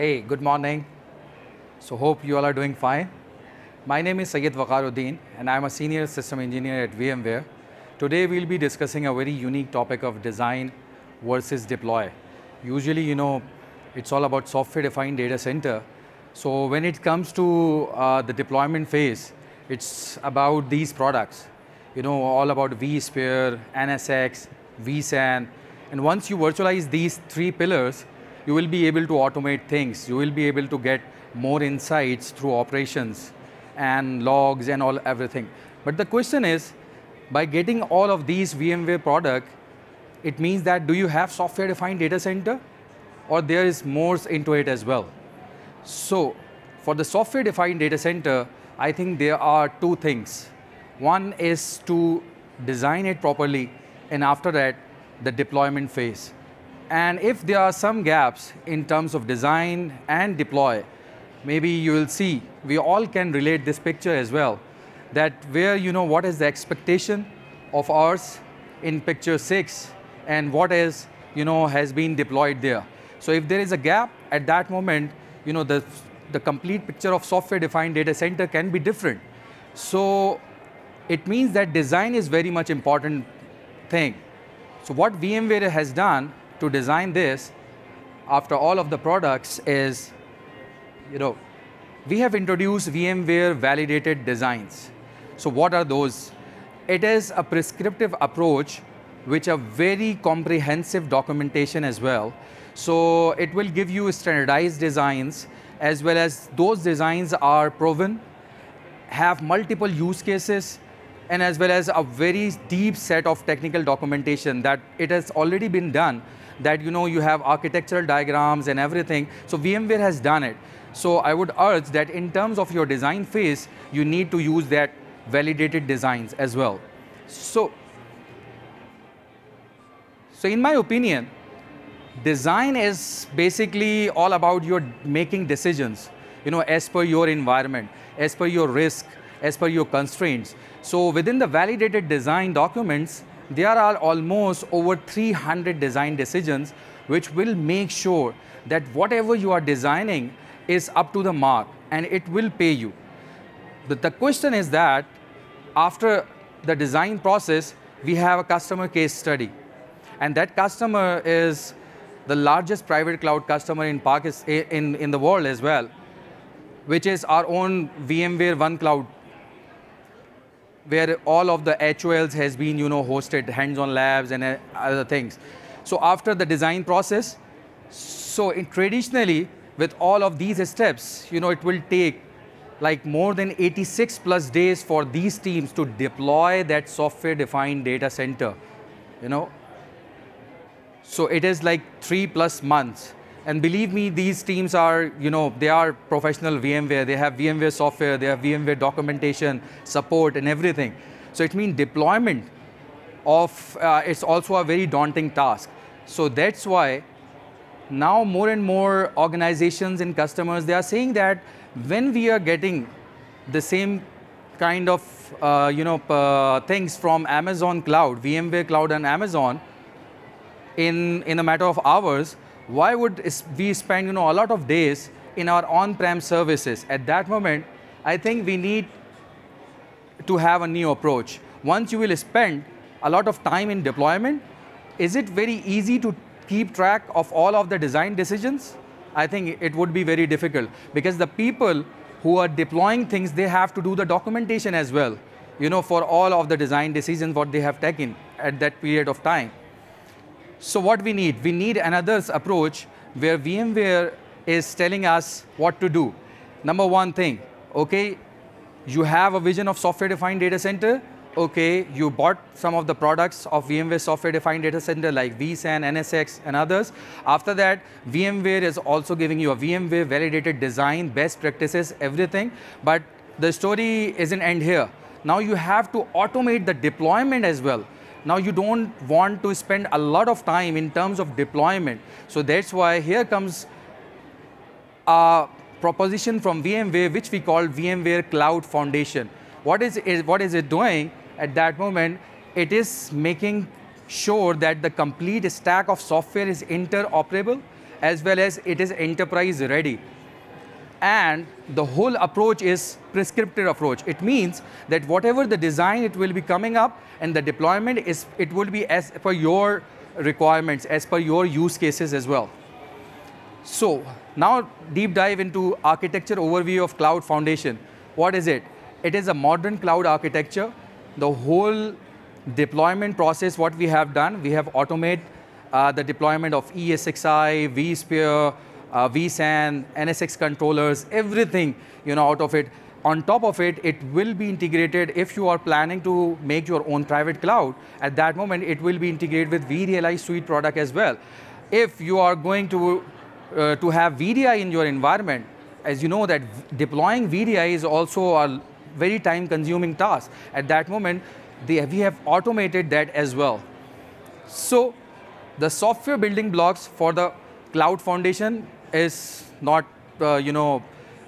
Hey, good morning. So hope you all are doing fine. My name is Syed Waqaruddin and I'm a senior system engineer at VMware. Today we'll be discussing a very unique topic of design versus deploy. Usually, you know, it's all about software-defined data center. So when it comes to uh, the deployment phase, it's about these products. You know, all about vSphere, NSX, vSAN, and once you virtualize these three pillars, you will be able to automate things. You will be able to get more insights through operations and logs and all everything. But the question is, by getting all of these VMware product, it means that do you have software-defined data center? Or there is more into it as well? So, for the software-defined data center, I think there are two things. One is to design it properly, and after that, the deployment phase. And if there are some gaps in terms of design and deploy, maybe you will see, we all can relate this picture as well, that where you know what is the expectation of ours in picture six and what is, you know, has been deployed there. So if there is a gap at that moment, you know, the, the complete picture of software-defined data center can be different. So it means that design is very much important thing. So what VMware has done to design this after all of the products is, you know, we have introduced VMware validated designs. So what are those? It is a prescriptive approach which a very comprehensive documentation as well. So it will give you standardized designs as well as those designs are proven, have multiple use cases, and as well as a very deep set of technical documentation that it has already been done that you know you have architectural diagrams and everything. So VMware has done it. So I would urge that in terms of your design phase, you need to use that validated designs as well. So, so in my opinion, design is basically all about your making decisions, you know, as per your environment, as per your risk, as per your constraints. So within the validated design documents, there are almost over 300 design decisions which will make sure that whatever you are designing is up to the mark and it will pay you. The, the question is that after the design process, we have a customer case study. And that customer is the largest private cloud customer in, Pakistan, in, in the world as well, which is our own VMware One Cloud where all of the HOLs has been you know, hosted, hands-on labs and uh, other things. So after the design process, so in, traditionally, with all of these steps, you know, it will take like more than 86 plus days for these teams to deploy that software-defined data center, you know. So it is like three plus months. And believe me, these teams are, you know, they are professional VMware. They have VMware software, they have VMware documentation, support, and everything. So it means deployment of, uh, it's also a very daunting task. So that's why now more and more organizations and customers, they are saying that when we are getting the same kind of uh, you know, uh, things from Amazon Cloud, VMware Cloud and Amazon, in, in a matter of hours, why would we spend you know, a lot of days in our on-prem services? At that moment, I think we need to have a new approach. Once you will spend a lot of time in deployment, is it very easy to keep track of all of the design decisions? I think it would be very difficult because the people who are deploying things, they have to do the documentation as well, you know, for all of the design decisions what they have taken at that period of time. So what we need? We need another approach where VMware is telling us what to do. Number one thing, okay, you have a vision of software-defined data center, okay, you bought some of the products of VMware software-defined data center like vSAN, NSX, and others. After that, VMware is also giving you a VMware validated design, best practices, everything, but the story isn't end here. Now you have to automate the deployment as well. Now you don't want to spend a lot of time in terms of deployment. So that's why here comes a proposition from VMware which we call VMware Cloud Foundation. What is, it, what is it doing at that moment? It is making sure that the complete stack of software is interoperable as well as it is enterprise ready and the whole approach is prescriptive approach. It means that whatever the design it will be coming up and the deployment is it will be as per your requirements as per your use cases as well. So now deep dive into architecture overview of cloud foundation. What is it? It is a modern cloud architecture. The whole deployment process what we have done we have automated uh, the deployment of ESXi, vSphere, uh, vSAN, NSX controllers, everything you know out of it. On top of it, it will be integrated if you are planning to make your own private cloud. At that moment, it will be integrated with vRealize suite product as well. If you are going to, uh, to have VDI in your environment, as you know that deploying VDI is also a very time consuming task. At that moment, they, we have automated that as well. So the software building blocks for the cloud foundation is not, uh, you know,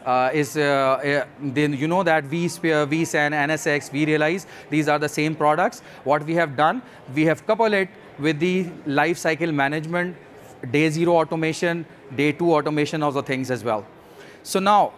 uh, is uh, uh then you know that vSphere, vSAN, NSX, vRealize, these are the same products. What we have done, we have coupled it with the life cycle management, day zero automation, day two automation of the things as well. So now,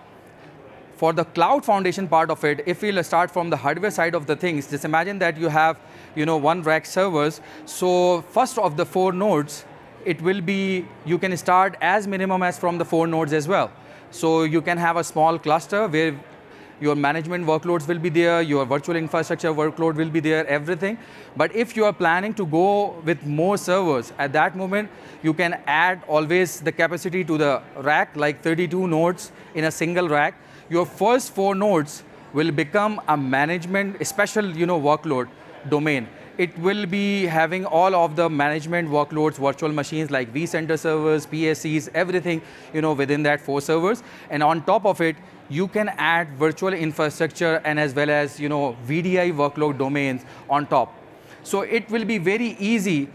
for the cloud foundation part of it, if we'll start from the hardware side of the things, just imagine that you have you know, one rack servers. So first of the four nodes, it will be, you can start as minimum as from the four nodes as well. So you can have a small cluster where your management workloads will be there, your virtual infrastructure workload will be there, everything. But if you are planning to go with more servers, at that moment, you can add always the capacity to the rack, like 32 nodes in a single rack. Your first four nodes will become a management, special you know, workload domain it will be having all of the management workloads, virtual machines like vCenter servers, PSCs, everything you know, within that four servers. And on top of it, you can add virtual infrastructure and as well as you know, VDI workload domains on top. So it will be very easy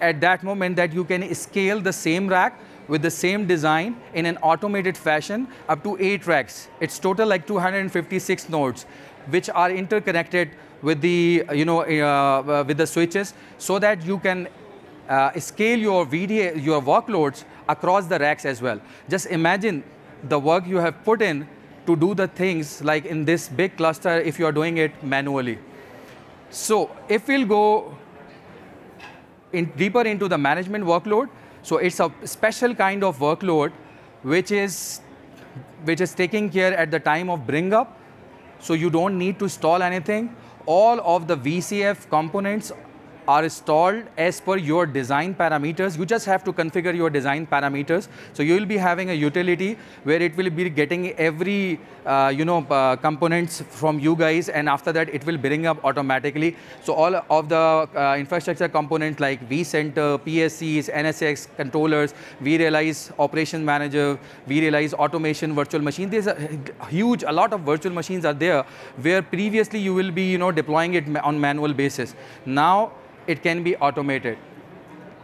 at that moment that you can scale the same rack with the same design in an automated fashion up to eight racks. It's total like 256 nodes, which are interconnected with the, you know, uh, uh, with the switches so that you can uh, scale your VDA, your workloads across the racks as well. Just imagine the work you have put in to do the things like in this big cluster if you are doing it manually. So if we'll go in deeper into the management workload, so it's a special kind of workload which is which is taking care at the time of bring up. So you don't need to install anything. All of the VCF components are installed as per your design parameters. You just have to configure your design parameters. So you will be having a utility where it will be getting every uh, you know uh, components from you guys, and after that it will bring up automatically. So all of the uh, infrastructure components like vCenter, PSCs, NSX controllers, vRealize Operation Manager, vRealize Automation Virtual Machine. There's a huge, a lot of virtual machines are there where previously you will be you know deploying it on manual basis. Now it can be automated.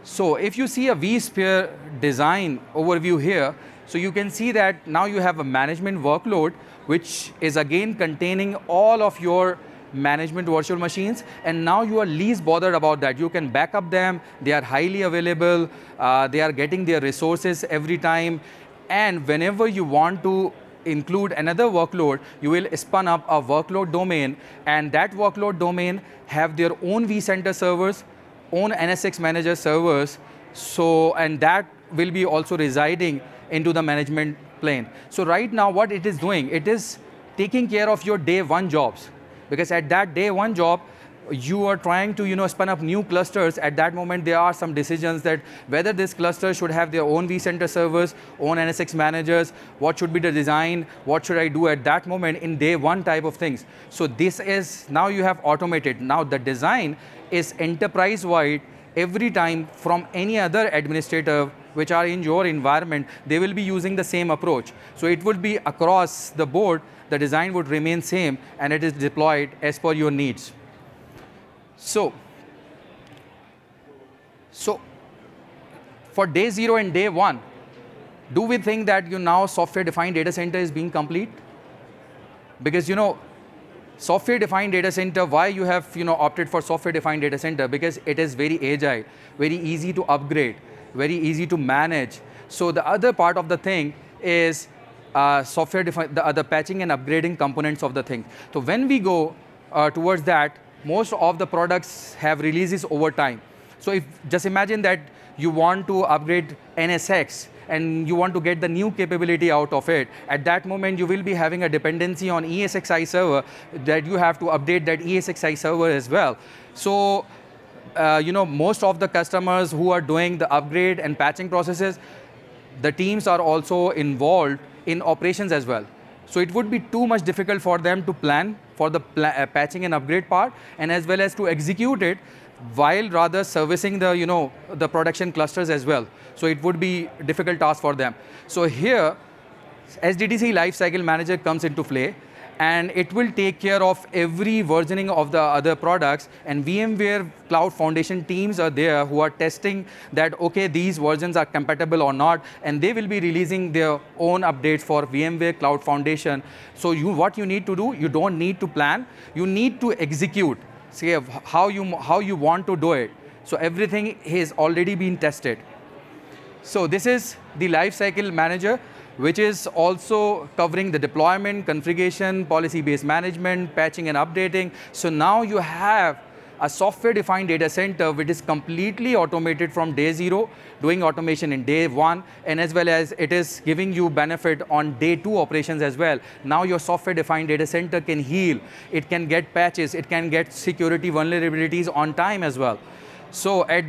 So if you see a vSphere design overview here, so you can see that now you have a management workload, which is again containing all of your management virtual machines, and now you are least bothered about that. You can back up them, they are highly available, uh, they are getting their resources every time, and whenever you want to include another workload, you will spun up a workload domain, and that workload domain have their own vCenter servers, own NSX manager servers, so, and that will be also residing into the management plane. So right now what it is doing, it is taking care of your day one jobs. Because at that day one job, you are trying to you know, spin up new clusters, at that moment there are some decisions that whether this cluster should have their own vCenter servers, own NSX managers, what should be the design, what should I do at that moment in day one type of things. So this is, now you have automated. Now the design is enterprise-wide every time from any other administrator which are in your environment, they will be using the same approach. So it would be across the board, the design would remain same and it is deployed as per your needs. So, so for day zero and day one, do we think that you now software-defined data center is being complete? Because you know, software-defined data center, why you have you know opted for software-defined data center? Because it is very agile, very easy to upgrade, very easy to manage. So the other part of the thing is uh, software defined, the other patching and upgrading components of the thing. So when we go uh, towards that, most of the products have releases over time. So if just imagine that you want to upgrade NSX and you want to get the new capability out of it, at that moment you will be having a dependency on ESXi server that you have to update that ESXi server as well. So uh, you know, most of the customers who are doing the upgrade and patching processes, the teams are also involved in operations as well. So it would be too much difficult for them to plan for the uh, patching and upgrade part and as well as to execute it while rather servicing the, you know, the production clusters as well. So it would be difficult task for them. So here, SDDC Lifecycle Manager comes into play and it will take care of every versioning of the other products and VMware Cloud Foundation teams are there who are testing that, okay, these versions are compatible or not, and they will be releasing their own updates for VMware Cloud Foundation. So you, what you need to do, you don't need to plan, you need to execute, say how you, how you want to do it. So everything has already been tested. So this is the lifecycle manager which is also covering the deployment, configuration, policy-based management, patching and updating. So now you have a software-defined data center which is completely automated from day zero, doing automation in day one, and as well as it is giving you benefit on day two operations as well. Now your software-defined data center can heal, it can get patches, it can get security vulnerabilities on time as well. So at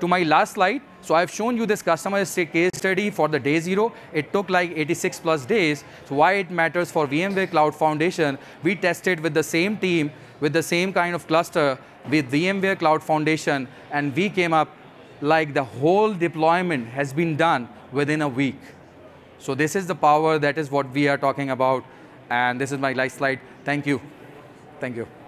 to my last slide, so I've shown you this customer case study for the day zero. It took like 86 plus days. So why it matters for VMware Cloud Foundation, we tested with the same team, with the same kind of cluster, with VMware Cloud Foundation, and we came up like the whole deployment has been done within a week. So this is the power, that is what we are talking about, and this is my last slide. Thank you. Thank you. Thank you.